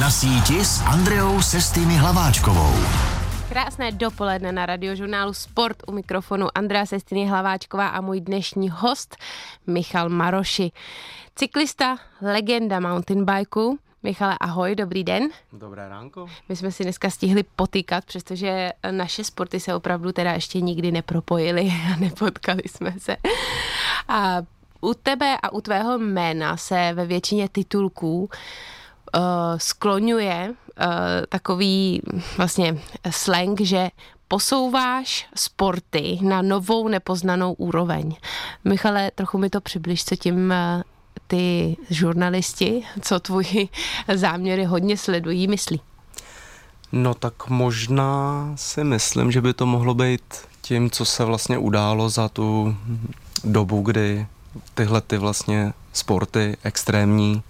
Na síti s Andreou Sestými Hlaváčkovou. Krásné dopoledne na radiožurnálu Sport u mikrofonu Andrea Sestiny Hlaváčková a můj dnešní host Michal Maroši. Cyklista, legenda mountainbikeu, Michale, ahoj, dobrý den. Dobré ránko. My jsme si dneska stihli potýkat, přestože naše sporty se opravdu teda ještě nikdy nepropojily a nepotkali jsme se. A u tebe a u tvého jména se ve většině titulků uh, skloňuje uh, takový vlastně slang, že posouváš sporty na novou nepoznanou úroveň. Michale, trochu mi to přibliž, co tím uh, ty žurnalisti, co tvůj záměry hodně sledují, myslí? No tak možná si myslím, že by to mohlo být tím, co se vlastně událo za tu dobu, kdy tyhle ty vlastně sporty extrémní uh,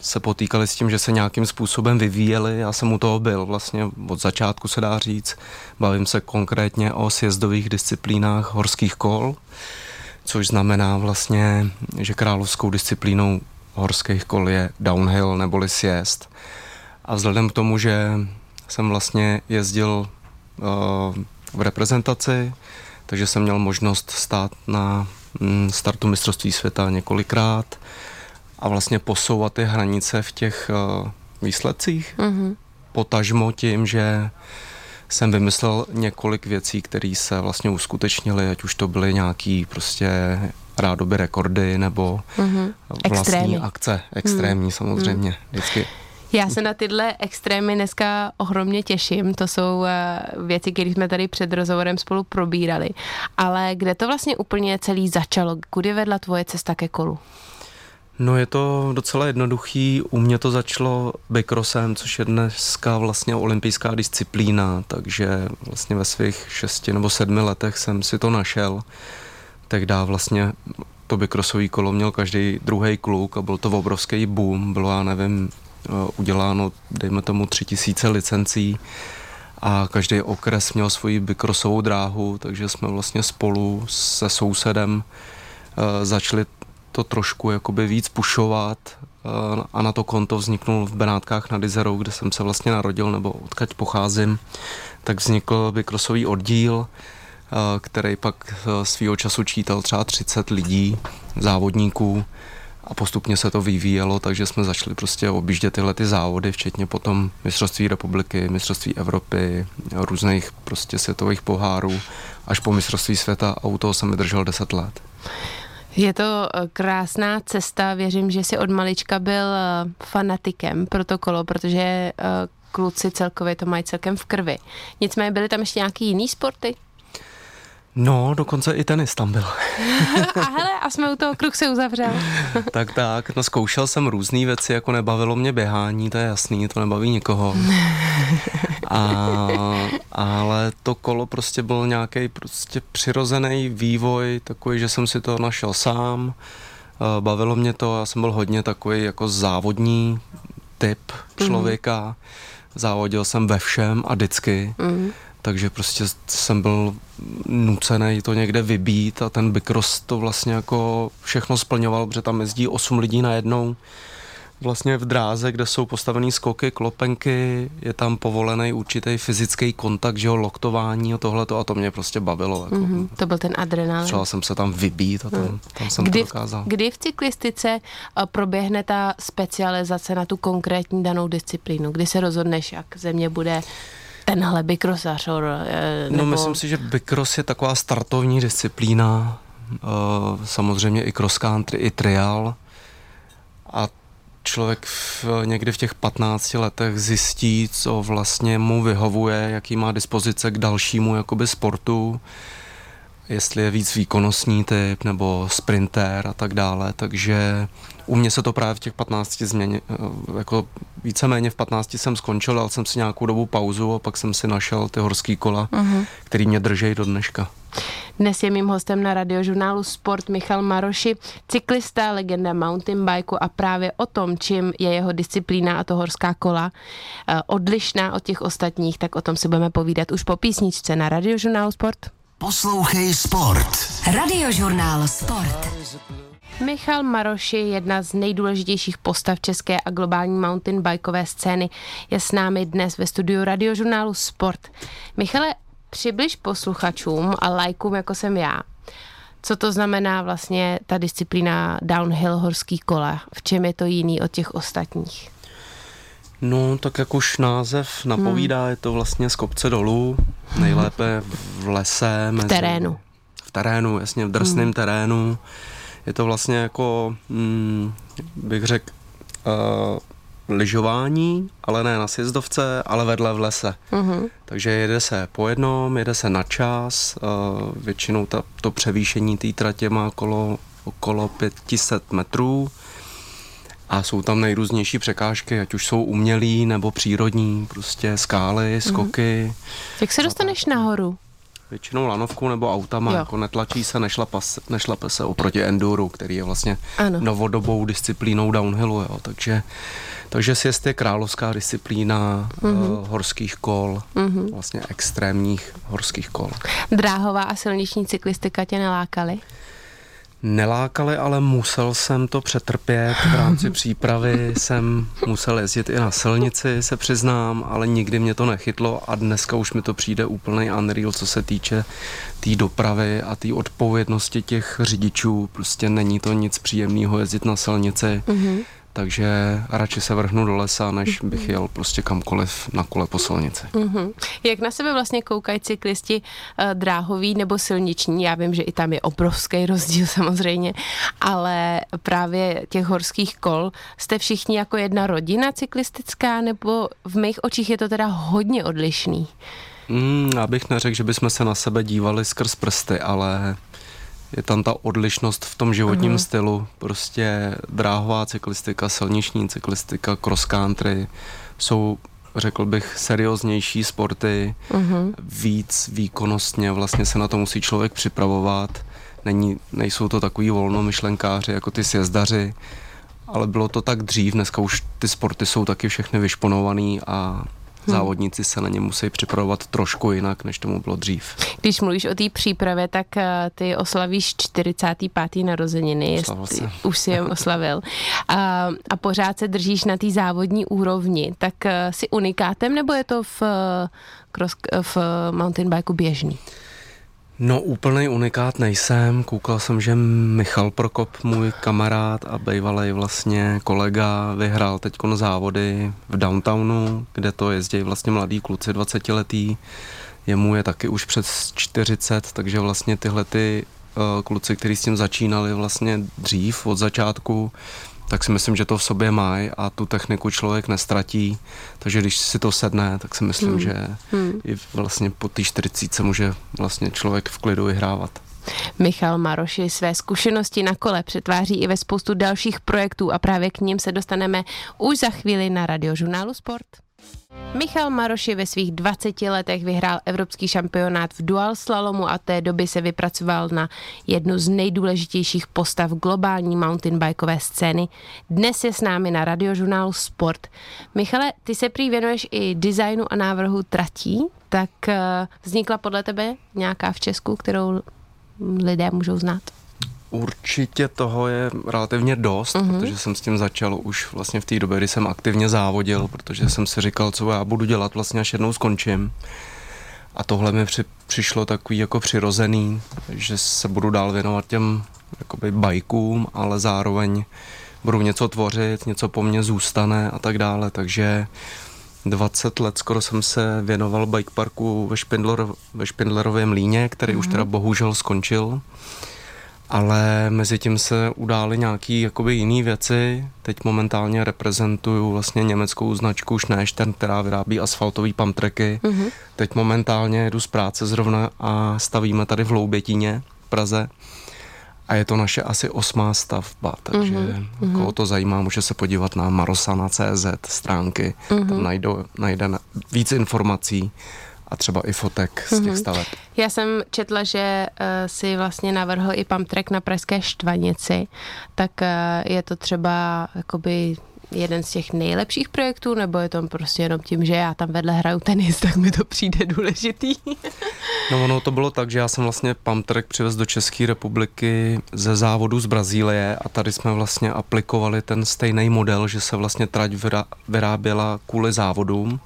se potýkali s tím, že se nějakým způsobem vyvíjeli. Já jsem u toho byl vlastně od začátku se dá říct. Bavím se konkrétně o sjezdových disciplínách horských kol, což znamená vlastně, že královskou disciplínou horských kol je downhill neboli sjezd. A vzhledem k tomu, že jsem vlastně jezdil uh, v reprezentaci, takže jsem měl možnost stát na mm, startu mistrovství světa několikrát a vlastně posouvat ty hranice v těch uh, výsledcích. Mm-hmm. Potažmo tím, že jsem vymyslel několik věcí, které se vlastně uskutečnily, ať už to byly nějaký prostě rádoby rekordy nebo mm-hmm. vlastní Extrémy. akce, extrémní mm. samozřejmě, vždycky já se na tyhle extrémy dneska ohromně těším. To jsou eh, věci, které jsme tady před rozhovorem spolu probírali. Ale kde to vlastně úplně celý začalo? Kudy vedla tvoje cesta ke kolu? No je to docela jednoduchý. U mě to začalo bikrossem, což je dneska vlastně olympijská disciplína, takže vlastně ve svých šesti nebo sedmi letech jsem si to našel. Tehdy vlastně to bikrossový kolo měl každý druhý kluk a byl to obrovský boom. Bylo, já nevím, Eh, uděláno, dejme tomu, tři tisíce licencí a každý okres měl svoji bykrosovou dráhu, takže jsme vlastně spolu se sousedem uh, začali to trošku jakoby víc pušovat uh, a na to konto vzniknul v Benátkách nad Izerou, kde jsem se vlastně narodil nebo odkaď pocházím, tak vznikl bykrosový oddíl, uh, který pak svýho času čítal třeba 30 lidí, závodníků, a postupně se to vyvíjelo, takže jsme začali prostě objíždět tyhle ty závody, včetně potom mistrovství republiky, mistrovství Evropy, různých prostě světových pohárů, až po mistrovství světa a u toho jsem vydržel 10 let. Je to eh, krásná cesta, věřím, že si od malička byl eh, fanatikem protokolo, protože eh, kluci celkově to mají celkem v krvi. Nicméně byly tam ještě nějaký jiný sporty? No, dokonce i tenis tam byl. a hele, a jsme u toho, kruh se uzavřel. tak, tak, no zkoušel jsem různé věci, jako nebavilo mě běhání, to je jasný, to nebaví nikoho. a, ale to kolo prostě byl nějaký prostě přirozený vývoj, takový, že jsem si to našel sám. Eh, bavilo mě to, já jsem byl hodně takový jako závodní typ mhm. člověka. Mm. Závodil jsem ve všem a vždycky. Mm takže prostě jsem byl nucený to někde vybít a ten Bikros to vlastně jako všechno splňoval, protože tam jezdí 8 lidí najednou vlastně v dráze, kde jsou postavený skoky, klopenky, je tam povolený určitý fyzický kontakt, že jo, loktování a tohleto a to mě prostě bavilo. Jako. Mm-hmm, to byl ten adrenalin. Třeba jsem se tam vybít a tam, mm. tam jsem kdy, to dokázal. Kdy v cyklistice eh, proběhne ta specializace na tu konkrétní danou disciplínu? Kdy se rozhodneš, jak země bude tenhle bikrosař? Eh, no, nebo... No myslím si, že bikros je taková startovní disciplína, uh, samozřejmě i cross country, i trial a člověk v, někdy v těch 15 letech zjistí, co vlastně mu vyhovuje, jaký má dispozice k dalšímu jakoby sportu, jestli je víc výkonnostní typ nebo sprinter a tak dále, takže u mě se to právě v těch 15 změně, eh, jako víceméně v 15 jsem skončil, dal jsem si nějakou dobu pauzu a pak jsem si našel ty horský kola, uh-huh. který mě drží do dneška. Dnes je mým hostem na radiožurnálu Sport Michal Maroši, cyklista, legenda mountain bikeu a právě o tom, čím je jeho disciplína a to horská kola eh, odlišná od těch ostatních, tak o tom si budeme povídat už po písničce na radiožurnálu Sport. Poslouchej Sport. Radiožurnál Sport. Michal Maroš je jedna z nejdůležitějších postav české a globální mountain bikeové scény. Je s námi dnes ve studiu radiožurnálu Sport. Michale, přibliž posluchačům a lajkům, jako jsem já, co to znamená vlastně ta disciplína downhill horský kola? V čem je to jiný od těch ostatních? No, tak jak už název napovídá, hmm. je to vlastně z kopce dolů, nejlépe v lese. Mezi, v terénu. V terénu, jasně, v drsném hmm. terénu. Je to vlastně jako, hmm, bych řekl, uh, lyžování, ale ne na sjezdovce, ale vedle v lese. Uh-huh. Takže jede se po jednom, jede se na čas, uh, většinou ta, to převýšení té tratě má okolo, okolo 500 metrů a jsou tam nejrůznější překážky, ať už jsou umělý nebo přírodní, prostě skály, mhm. skoky. Uh-huh. Jak se dostaneš nahoru? Většinou lanovkou nebo autama, jo. jako netlačí se, nešlape, nešlape se oproti enduru, který je vlastně ano. novodobou disciplínou downhillu, jo. takže takže sjezd je královská disciplína mm-hmm. uh, horských kol, mm-hmm. vlastně extrémních horských kol. Dráhová a silniční cyklistika tě nelákaly? Nelákali, ale musel jsem to přetrpět. V rámci přípravy jsem musel jezdit i na silnici, se přiznám, ale nikdy mě to nechytlo a dneska už mi to přijde úplný unreal, co se týče té tý dopravy a té odpovědnosti těch řidičů. Prostě není to nic příjemného jezdit na silnici. Mm-hmm takže radši se vrhnu do lesa, než bych jel prostě kamkoliv na kole po silnici. Mm-hmm. Jak na sebe vlastně koukají cyklisti uh, dráhoví nebo silniční? Já vím, že i tam je obrovský rozdíl samozřejmě, ale právě těch horských kol, jste všichni jako jedna rodina cyklistická, nebo v mých očích je to teda hodně odlišný? Mm, já bych neřekl, že bychom se na sebe dívali skrz prsty, ale je tam ta odlišnost v tom životním uh-huh. stylu. Prostě dráhová cyklistika, silniční cyklistika, cross country jsou řekl bych, serióznější sporty, uh-huh. víc výkonnostně vlastně se na to musí člověk připravovat. Není, nejsou to takový volnomyšlenkáři jako ty sjezdaři, ale bylo to tak dřív, dneska už ty sporty jsou taky všechny vyšponovaný a Hmm. Závodníci se na ně musí připravovat trošku jinak, než tomu bylo dřív. Když mluvíš o té přípravě, tak eh, ty oslavíš 45. narozeniny. Jestli, už si je oslavil. A, a pořád se držíš na té závodní úrovni. Tak eh, si unikátem, nebo je to v, eh, cross, v mountain bikeu běžný? No úplný unikát nejsem. Koukal jsem, že Michal Prokop, můj kamarád a bývalý vlastně kolega, vyhrál teď závody v downtownu, kde to jezdí vlastně mladí kluci 20 letý. Jemu je taky už přes 40, takže vlastně tyhle ty uh, kluci, kteří s tím začínali vlastně dřív od začátku, tak si myslím, že to v sobě mají a tu techniku člověk nestratí. Takže když si to sedne, tak si myslím, hmm. že hmm. i vlastně po té 40 se může vlastně člověk v klidu vyhrávat. Michal Maroši své zkušenosti na kole přetváří i ve spoustu dalších projektů a právě k ním se dostaneme už za chvíli na radiožurnálu Sport. Michal Maroši ve svých 20 letech vyhrál evropský šampionát v dual slalomu a té doby se vypracoval na jednu z nejdůležitějších postav globální mountain bikeové scény. Dnes je s námi na radiožurnálu Sport. Michale, ty se prý věnuješ i designu a návrhu tratí, tak eh, vznikla podle tebe nějaká v Česku, kterou lidé můžou znát? Určitě toho je relativně dost, uh-huh. protože jsem s tím začal už vlastně v té době, kdy jsem aktivně závodil, protože jsem si říkal, co já budu dělat vlastně, až jednou skončím. A tohle mi při, přišlo takový jako přirozený, že se budu dál věnovat těm jakoby bajkům, ale zároveň budu něco tvořit, něco po mně zůstane a tak dále, takže 20 let skoro jsem se věnoval bike parku ve, Špindler, ve Špindlerově mlíně, který uh-huh. už mhm. teda bohužel skončil ale mezi tím se udály nějaký jakoby jiný věci. Teď momentálně reprezentuju vlastně německou značku Schneestern, která vyrábí asfaltový pamtreky. Mm-hmm. Teď momentálně jedu z práce zrovna a stavíme tady v Loubětíně v Praze. A je to naše asi osmá stavba, takže mm-hmm. koho to zajímá, může se podívat na marosana.cz stránky, mm-hmm. tam najde, najde víc informací a třeba i fotek z těch mhm. staveb. Já jsem četla, že uh, si vlastně navrhl i pump track na Pražské Štvanici, tak uh, je to třeba jakoby jeden z těch nejlepších projektů, nebo je to prostě jenom tím, že já tam vedle hraju tenis, tak mi to přijde důležitý? no ono to bylo tak, že já jsem vlastně pump track přivez do České republiky ze závodu z Brazílie a tady jsme vlastně aplikovali ten stejný model, že se vlastně trať vyráběla kvůli závodům,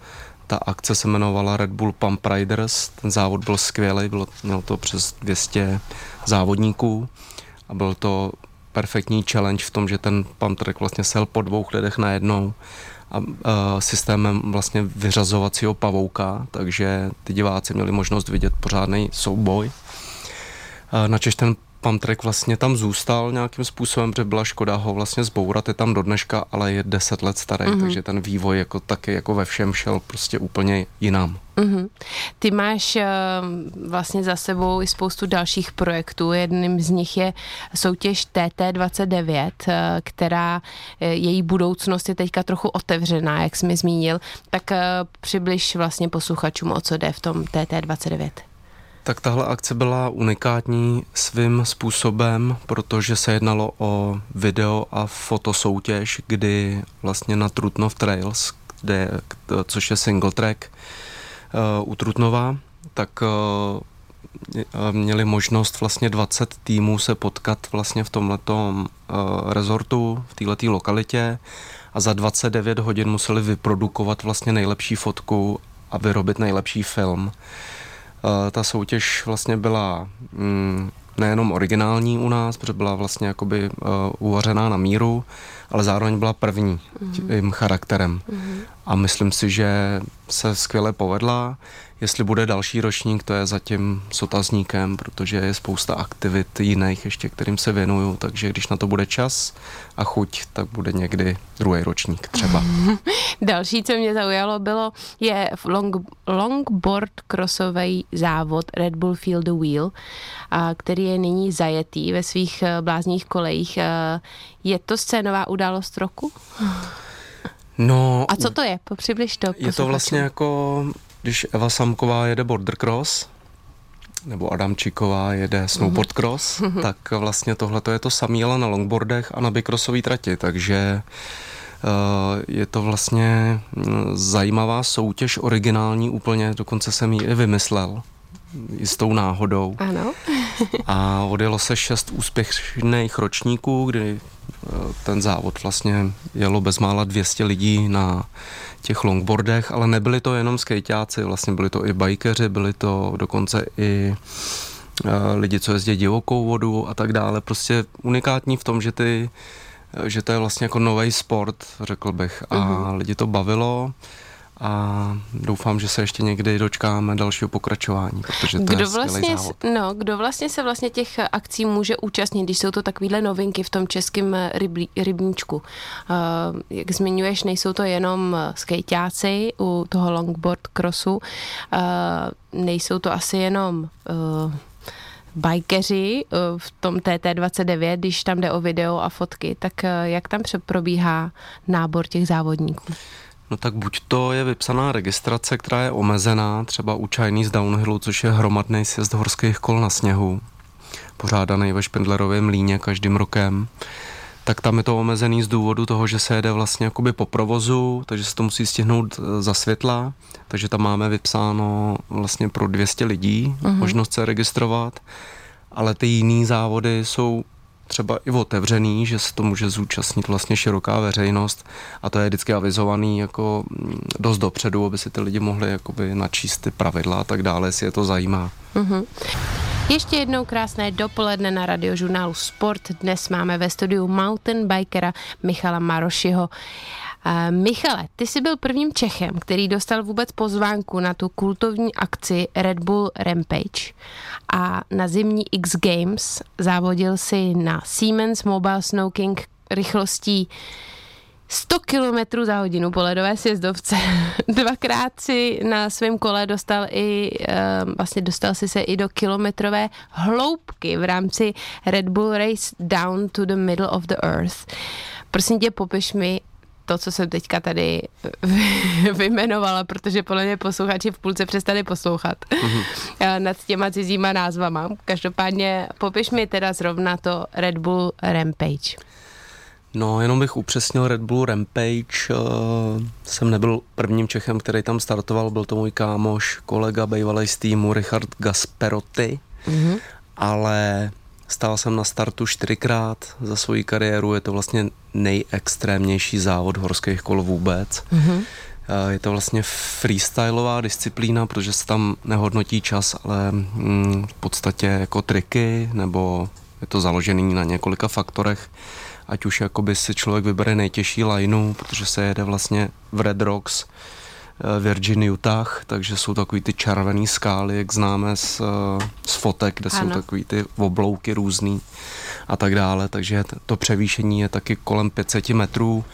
ta akce se jmenovala Red Bull Pump Riders, ten závod byl skvělý, bylo, mělo to přes 200 závodníků a byl to perfektní challenge v tom, že ten pump track vlastně sel po dvou lidech najednou a uh, systémem vlastně vyřazovacího pavouka, takže ty diváci měli možnost vidět pořádný souboj. Uh, načež ten pump track vlastně tam zůstal nějakým způsobem, protože byla škoda ho vlastně zbourat, je tam do dneška, ale je deset let starý, mm-hmm. takže ten vývoj jako taky jako ve všem šel prostě úplně jinam. Mm-hmm. Ty máš uh, vlastně za sebou i spoustu dalších projektů. Jedním z nich je soutěž TT29, uh, která uh, její budoucnost je teďka trochu otevřená, jak jsi mi zmínil. Tak uh, přibliž vlastně posluchačům, o co jde v tom TT29. Tak tahle akce byla unikátní svým způsobem, protože se jednalo o video a fotosoutěž, kdy vlastně na Trutnov Trails, kde, což je single track uh, u Trutnova, tak uh, měli možnost vlastně 20 týmů se potkat vlastně v tomhletom uh, rezortu, v této lokalitě a za 29 hodin museli vyprodukovat vlastně nejlepší fotku a vyrobit nejlepší film. Eh, ta soutěž vlastně byla mm, nejenom originální u nás, protože byla vlastně jakoby uh, uvařená na míru, ale zároveň byla první mm-hmm. tím charakterem. Mm-hmm. A myslím si, že se skvěle povedla. Jestli bude další ročník, to je zatím s otazníkem, protože je spousta aktivit jiných ještě, kterým se věnuju, takže když na to bude čas a chuť, tak bude někdy druhý ročník třeba. další, co mě zaujalo, bylo, je long, longboard crossový závod Red Bull Field the Wheel, a, který je nyní zajetý ve svých eh, blázních kolejích. Eh, je to scénová událost roku? No, a co to je? Popřibliž to. Je to vlastně jako když Eva Samková jede border cross, nebo Adamčíková jede snowboard mhm. cross, mm-hmm. tak vlastně tohle je to samé, ale na longboardech a na bikrossové trati, takže uh, je to vlastně mm, zajímavá soutěž, originální úplně, dokonce jsem ji i vymyslel jistou náhodou. Ano. a odjelo se šest úspěšných ročníků, kdy eh, ten závod vlastně jelo bezmála 200 lidí na těch longboardech, ale nebyli to jenom skejťáci, vlastně byli to i bajkeři, byli to dokonce i uh, lidi, co jezdí divokou vodu a tak dále. Prostě unikátní v tom, že ty že to je vlastně jako nový sport, řekl bych. A uh-huh. lidi to bavilo a doufám, že se ještě někdy dočkáme dalšího pokračování, protože to kdo je vlastně, závod. No, kdo vlastně se vlastně těch akcí může účastnit, když jsou to takovýhle novinky v tom českém ryblí, rybníčku? Uh, jak zmiňuješ, nejsou to jenom skejťáci u toho longboard crossu, uh, nejsou to asi jenom uh, bajkeři v tom TT29, když tam jde o video a fotky, tak jak tam probíhá nábor těch závodníků? No tak buď to je vypsaná registrace, která je omezená, třeba u Chinese Downhillu, což je hromadný sjezd horských kol na sněhu, pořádaný ve Špindlerově mlíně každým rokem, tak tam je to omezený z důvodu toho, že se jede vlastně jakoby po provozu, takže se to musí stihnout e, za světla, takže tam máme vypsáno vlastně pro 200 lidí uh-huh. možnost se registrovat, ale ty jiný závody jsou třeba i otevřený, že se to může zúčastnit vlastně široká veřejnost a to je vždycky avizovaný jako mm, dost dopředu, aby si ty lidi mohli jakoby načíst ty pravidla a tak dále, jestli je to zajímá. Mm-hmm. Ještě jednou krásné dopoledne na radiožurnálu Sport. Dnes máme ve studiu mountain bikera Michala Marošiho. Uh, Michale, ty jsi byl prvním Čechem, který dostal vůbec pozvánku na tu kultovní akci Red Bull Rampage a na zimní X Games závodil si na Siemens Mobile Snow King rychlostí 100 km za hodinu po ledové sjezdovce. Dvakrát si na svém kole dostal i, uh, vlastně dostal si se i do kilometrové hloubky v rámci Red Bull Race Down to the Middle of the Earth. Prosím tě, popiš mi, to, co jsem teďka tady vyjmenovala, protože podle mě posluchači v půlce přestali poslouchat mm-hmm. nad těma cizíma názvama. Každopádně popiš mi teda zrovna to Red Bull Rampage. No, jenom bych upřesnil Red Bull Rampage. Uh, jsem nebyl prvním Čechem, který tam startoval, byl to můj kámoš, kolega bývalý z týmu Richard Gasperotti, mm-hmm. ale stál jsem na startu čtyřikrát za svoji kariéru, je to vlastně nejextrémnější závod horských kol vůbec. Mm-hmm. Je to vlastně freestyleová disciplína, protože se tam nehodnotí čas, ale mm, v podstatě jako triky, nebo je to založený na několika faktorech ať už jakoby si člověk vybere nejtěžší lineu, protože se jede vlastně v Red Rocks, Virgin Utah, takže jsou takový ty červený skály, jak známe z, eh, z fotek, kde ano. jsou takový ty oblouky různý a tak dále, takže to převýšení je taky kolem 500 metrů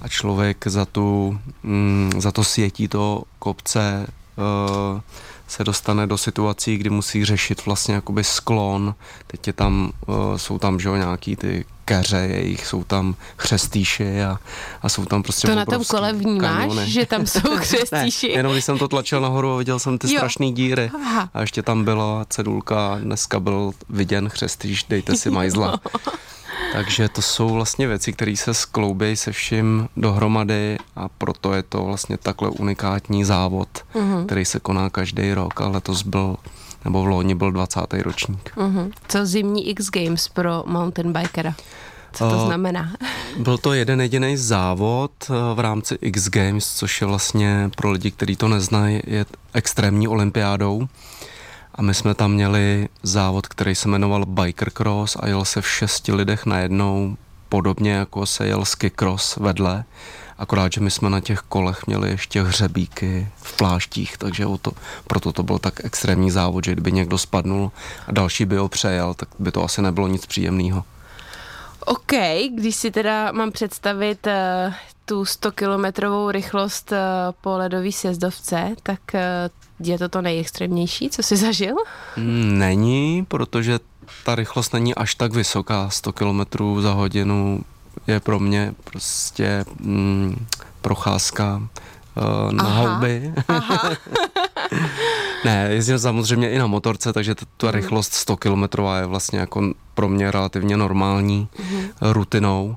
a člověk za, tu, mm, za to světí to kopce uh, se dostane do situací, kdy musí řešit vlastně jakoby sklon. Teď je tam, uh, jsou tam že, nějaký ty keře jejich, jsou tam chřestýši a, a jsou tam prostě To na tom kole vnímáš, kanony. že tam jsou chřestýši? ne, jenom když jsem to tlačil nahoru a viděl jsem ty jo. strašné díry Aha. a ještě tam byla cedulka, dneska byl viděn chřestýš, dejte si majzla. Takže to jsou vlastně věci, které se skloubí se vším dohromady a proto je to vlastně takhle unikátní závod, uh-huh. který se koná každý rok a letos byl nebo v loni byl 20. ročník. Uh-huh. Co zimní X Games pro mountain bikera? Co to uh, znamená? Byl to jeden jediný závod uh, v rámci X Games, což je vlastně pro lidi, kteří to neznají, je extrémní olympiádou. A my jsme tam měli závod, který se jmenoval Biker Cross a jel se v šesti lidech najednou, podobně jako se jel ski cross vedle. Akorát, že my jsme na těch kolech měli ještě hřebíky v pláštích, takže o to, proto to byl tak extrémní závod, že kdyby někdo spadnul a další by ho přejel, tak by to asi nebylo nic příjemného. OK, když si teda mám představit uh, tu 100 kilometrovou rychlost uh, po ledové sjezdovce, tak uh, je to to nejextrémnější, co jsi zažil? Není, protože ta rychlost není až tak vysoká, 100 km za hodinu je pro mě prostě mm, procházka uh, na aha, houby. Aha. ne, jezdím samozřejmě i na motorce, takže ta, ta mm. rychlost 100 km je vlastně jako pro mě relativně normální mm. rutinou.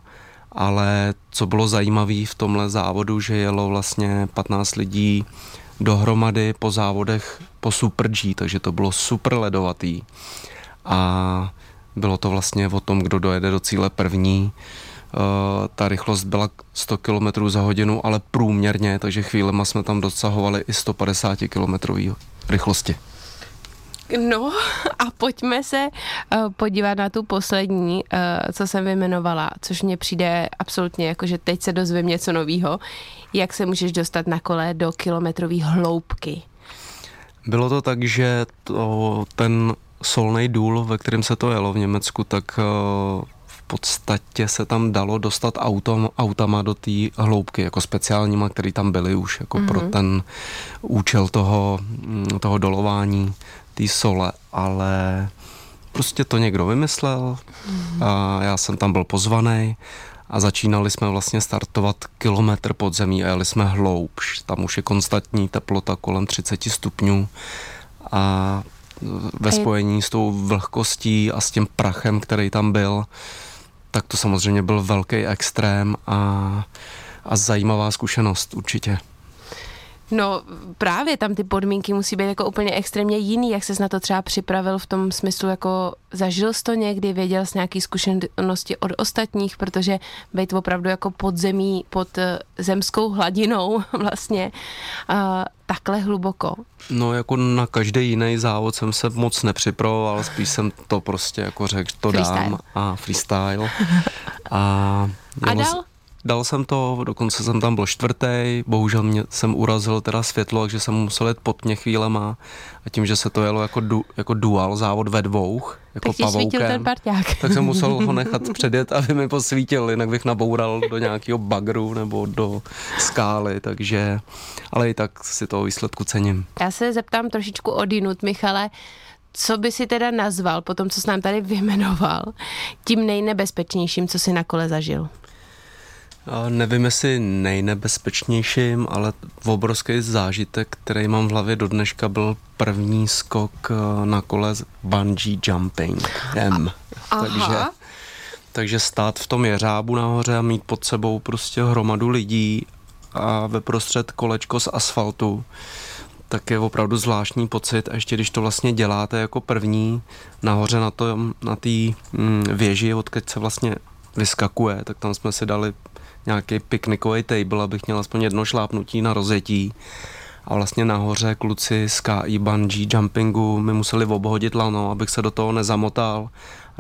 Ale co bylo zajímavé v tomhle závodu, že jelo vlastně 15 lidí dohromady po závodech po Super G, takže to bylo super ledovatý. A bylo to vlastně o tom, kdo dojede do cíle první. Uh, ta rychlost byla 100 km za hodinu, ale průměrně, takže chvílema jsme tam dosahovali i 150 km rychlosti. No a pojďme se uh, podívat na tu poslední, uh, co jsem vyjmenovala, což mně přijde absolutně jako, že teď se dozvím něco nového. Jak se můžeš dostat na kole do kilometrové hloubky? Bylo to tak, že to, ten solný důl, ve kterém se to jelo v Německu, tak uh, podstatě se tam dalo dostat autom, autama do té hloubky, jako speciálníma, které tam byly už jako mm-hmm. pro mhm. ten účel toho, mm, toho dolování té sole, ale prostě to někdo vymyslel mm-hmm. a já jsem tam byl pozvaný a začínali jsme vlastně startovat kilometr pod zemí a jeli jsme hloubš. Tam už je konstantní teplota kolem 30 stupňů a ve spojení s tou vlhkostí a s tím prachem, který tam byl, tak to samozřejmě byl velký extrém a, a zajímavá zkušenost určitě. No právě tam ty podmínky musí být jako úplně extrémně jiný, jak ses na to třeba připravil v tom smyslu, jako zažil jsi to někdy, věděl jsi nějaký zkušenosti od ostatních, protože být opravdu jako pod zemí, pod eh, zemskou hladinou vlastně uh, takhle hluboko. No jako na každý jiný závod jsem se moc nepřipravoval, spíš jsem to prostě jako řekl, to freestyle. dám a freestyle. A, a dal? Dal jsem to, dokonce jsem tam byl čtvrtý, bohužel mě, jsem urazil teda světlo, takže jsem musel jet pod mě chvílema a tím, že se to jelo jako, du, jako dual závod ve dvou, jako tak pavoukem, ten tak jsem musel ho nechat předjet, aby mi posvítil, jinak bych naboural do nějakého bagru nebo do skály, takže, ale i tak si toho výsledku cením. Já se zeptám trošičku odinut, Michale, co by si teda nazval, po tom, co jsi nám tady vyjmenoval, tím nejnebezpečnějším, co jsi na kole zažil? Nevím, jestli nejnebezpečnějším, ale obrovský zážitek, který mám v hlavě do dneška, byl první skok eh, na kole bungee jumping. M. Aha. Takže takže stát v tom jeřábu nahoře a mít pod sebou prostě hromadu lidí a ve prostřed kolečko z asfaltu, tak je opravdu zvláštní pocit a ještě když to vlastně děláte jako první nahoře na té na mm, věži, odkud se vlastně vyskakuje, tak tam jsme si dali nějaký piknikový table, abych měl aspoň jedno šlápnutí na rozjetí. A vlastně nahoře kluci z KI bungee jumpingu mi museli obhodit lano, abych se do toho nezamotal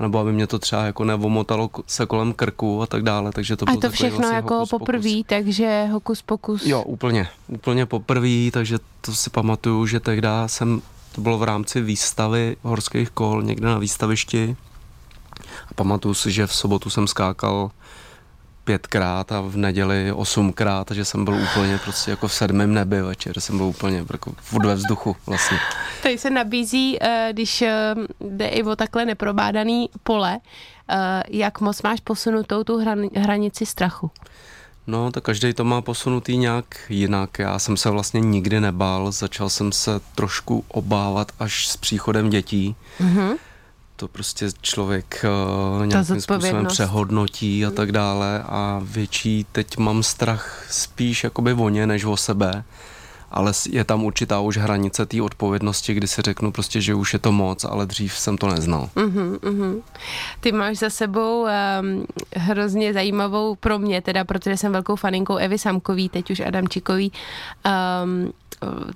nebo aby mě to třeba jako nevomotalo se kolem krku a tak dále, takže to A to všechno vlastně jako poprvé, takže hokus pokus. Jo, úplně, úplně poprvé, takže to si pamatuju, že tehdy jsem, to bylo v rámci výstavy horských kol někde na výstavišti. A pamatuju si, že v sobotu jsem skákal pětkrát a v neděli osmkrát, že jsem byl úplně prostě jako v sedmém nebi večer, jsem byl úplně jako ve vzduchu vlastně. Tady se nabízí, eh, když eh, jde i o takhle neprobádaný pole, eh, jak moc máš posunutou tu hranici strachu? No, tak každý to má posunutý nějak jinak. Já jsem se vlastně nikdy nebál, začal jsem se trošku obávat až s příchodem dětí. Mm-hmm to prostě člověk uh, nějakým způsobem přehodnotí a tak dále a větší teď mám strach spíš jakoby o ně než o sebe ale je tam určitá už hranice té odpovědnosti, kdy si řeknu prostě, že už je to moc, ale dřív jsem to neznal. Uh-huh, uh-huh. Ty máš za sebou um, hrozně zajímavou pro mě, teda protože jsem velkou faninkou Evy Samkový, teď už Adamčikový, um,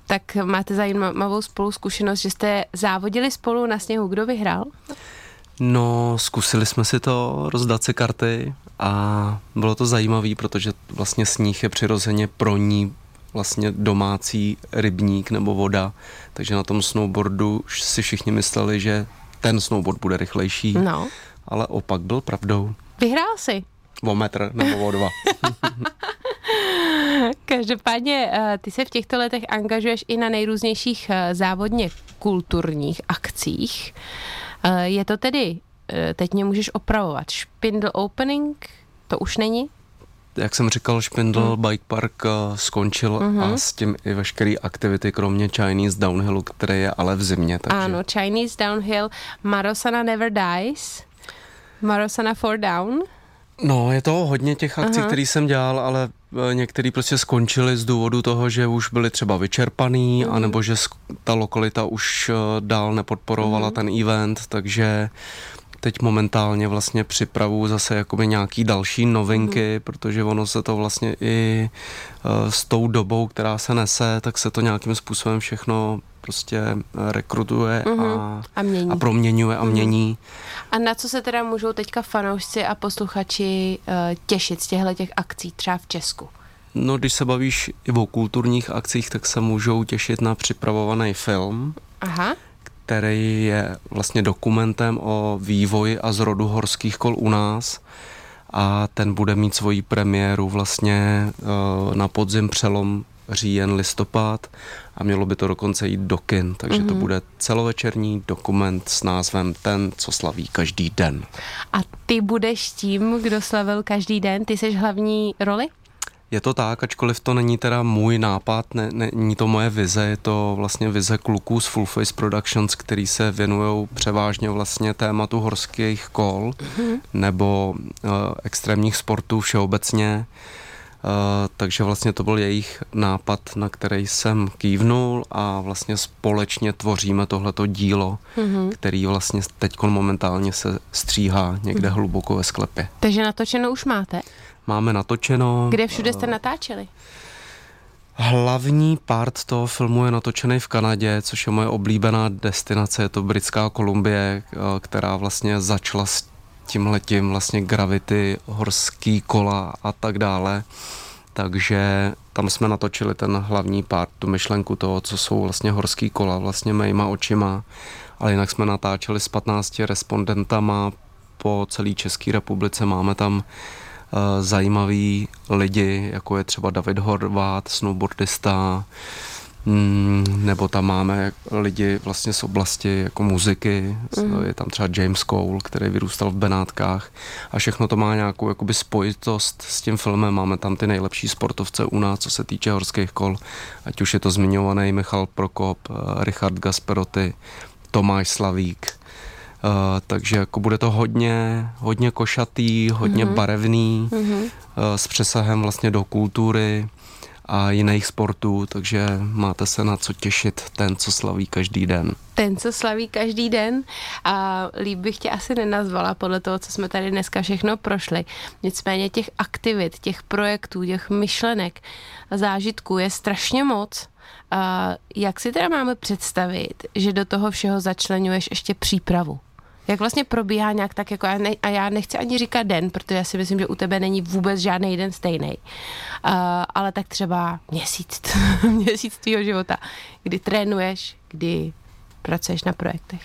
tak máte zajímavou spolu zkušenost, že jste závodili spolu na sněhu. Kdo vyhrál? No, zkusili jsme si to, rozdat si karty a bylo to zajímavé, protože vlastně sníh je přirozeně pro ní vlastně domácí rybník nebo voda, takže na tom snowboardu si všichni mysleli, že ten snowboard bude rychlejší, no. ale opak byl pravdou. Vyhrál si. O metr nebo o dva. Každopádně eh, ty se v těchto letech angažuješ i na nejrůznějších eh, závodně kulturních akcích. Eh, je to tedy, teď mě můžeš opravovat, Spindle Opening, to už není? jak jsem říkal, Špindl hmm. Bike Park skončil hmm. a s tím i veškeré aktivity, kromě Chinese Downhillu, které je ale v zimě. Takže... Ano, Chinese Downhill, Marosana Never Dies, Marosana For Down. No, je to hodně těch akcí, které jsem dělal, ale některý prostě skončily z důvodu toho, že už byly třeba vyčerpaný, mm. anebo že ta lokalita už e, dál nepodporovala mm. ten event, takže teď momentálně vlastně připravu zase jakoby nějaký další novinky, mm. protože ono se to vlastně i uh, s tou dobou, která se nese, tak se to nějakým způsobem všechno prostě rekrutuje mm-hmm. a, a, mění. a proměňuje a mm-hmm. mění. A na co se teda můžou teďka fanoušci a posluchači uh, těšit z těchto těch akcí třeba v Česku? No, když se bavíš i o kulturních akcích, tak se můžou těšit na připravovaný film. Aha který je vlastně dokumentem o vývoji a zrodu horských kol u nás a ten bude mít svoji premiéru vlastně eh, na podzim přelom říjen, listopad a mělo by to dokonce jít do kin, takže mm-hmm. to mhm. bude celovečerní dokument s názvem Ten, co slaví každý den. A ty budeš tím, kdo slavil každý den? Ty jsi hlavní roli? Je to tak, ačkoliv to není teda můj nápad, ne, není to moje vize, je to vlastně vize kluků z Full Face Productions, který se věnují převážně vlastně tématu horských kol mm-hmm. nebo uh, extrémních sportů všeobecně. Uh, takže vlastně to byl jejich nápad, na který jsem kývnul a vlastně společně tvoříme tohleto dílo, mm-hmm. který vlastně teď momentálně se stříhá někde mm-hmm. hluboko ve sklepě. Takže natočeno už máte? Máme natočeno. Kde všude jste natáčeli? Hlavní part toho filmu je natočený v Kanadě, což je moje oblíbená destinace, je to Britská Kolumbie, eh, která vlastně začala s tímhletím vlastně gravity, horský kola a tak dále. Takže tam jsme natočili ten hlavní part, tu myšlenku toho, co jsou vlastně horský kola, vlastně mýma očima. Ale jinak jsme natáčeli s 15 respondentama po celé České republice. Máme tam Eh, zajímaví lidi, jako je třeba David Horvát, snowboardista, mm, nebo tam máme lidi vlastně z oblasti jako muziky, mm. je tam třeba James Cole, který vyrůstal v Benátkách a všechno to má nějakou jakoby spojitost s tím filmem, máme tam ty nejlepší sportovce u nás, co se týče horských kol, ať už je to zmiňovaný Michal Prokop, eh, Richard Gasperoty, Tomáš Slavík, takže jako bude to hodně, hodně košatý, hodně mm-hmm. barevný, mm-hmm. Uh, s přesahem vlastně do kultury a jiných sportů, takže máte se na co těšit ten, co slaví každý den. Ten, co slaví každý den a líp bych tě asi nenazvala podle toho, co jsme tady dneska všechno prošli. Nicméně těch aktivit, těch projektů, těch myšlenek, zážitků je strašně moc. A jak si teda máme představit, že do toho všeho začlenuješ ještě přípravu? Jak vlastně probíhá nějak tak, jako ne, a já nechci ani říkat den, protože já si myslím, že u tebe není vůbec žádný den stejný. Uh, ale tak třeba měsíc, měsíc tvýho života, kdy trénuješ, kdy pracuješ na projektech.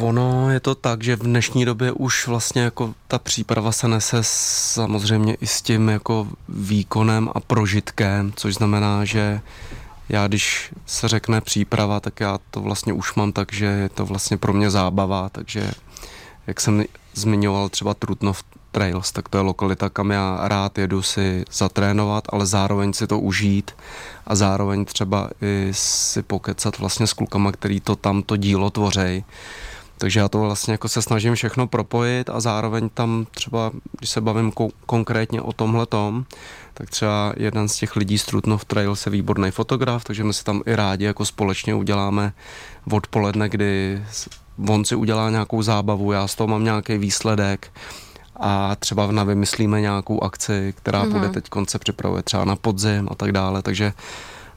Ono je to tak, že v dnešní době už vlastně jako ta příprava se nese samozřejmě i s tím jako výkonem a prožitkem, což znamená, že já když se řekne příprava, tak já to vlastně už mám tak, že je to vlastně pro mě zábava, takže jak jsem zmiňoval třeba Trutnov Trails, tak to je lokalita, kam já rád jedu si zatrénovat, ale zároveň si to užít a zároveň třeba i si pokecat vlastně s klukama, který to tam to dílo tvořej. Takže já to vlastně jako se snažím všechno propojit a zároveň tam třeba, když se bavím ko- konkrétně o tomhle tom, tak třeba jeden z těch lidí z Trutnov Trails je výborný fotograf, takže my si tam i rádi jako společně uděláme odpoledne, kdy on si udělá nějakou zábavu, já z toho mám nějaký výsledek a třeba na vymyslíme nějakou akci, která mm-hmm. bude teď konce připravuje třeba na podzim a tak dále, takže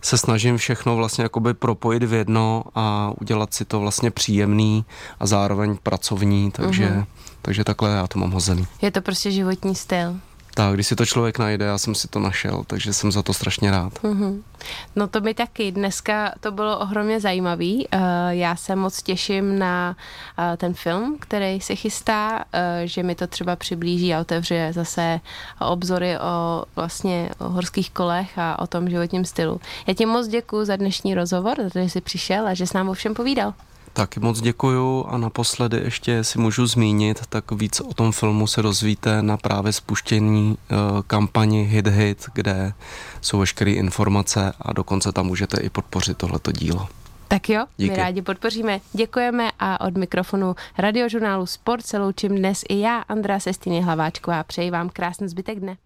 se snažím všechno vlastně jakoby propojit v jedno a udělat si to vlastně příjemný a zároveň pracovní, takže, mm-hmm. takže takhle já to mám hozený. Je to prostě životní styl. Tak, když si to člověk najde, já jsem si to našel, takže jsem za to strašně rád. Mm-hmm. No to mi taky. Dneska to bylo ohromně zajímavý. Uh, já se moc těším na uh, ten film, který se chystá, uh, že mi to třeba přiblíží a otevře zase obzory o vlastně o horských kolech a o tom životním stylu. Já ti moc děkuji za dnešní rozhovor, za to, že jsi přišel a že s nám o všem povídal. Taky moc děkuju a naposledy ještě si můžu zmínit, tak víc o tom filmu se dozvíte na právě spuštění uh, kampani Hit Hit, kde jsou veškeré informace a dokonce tam můžete i podpořit tohleto dílo. Tak jo, Díky. my rádi podpoříme. Děkujeme a od mikrofonu radiožurnálu Sport se loučím dnes i já, Andrá Sestýny Hlaváčková. Přeji vám krásný zbytek dne.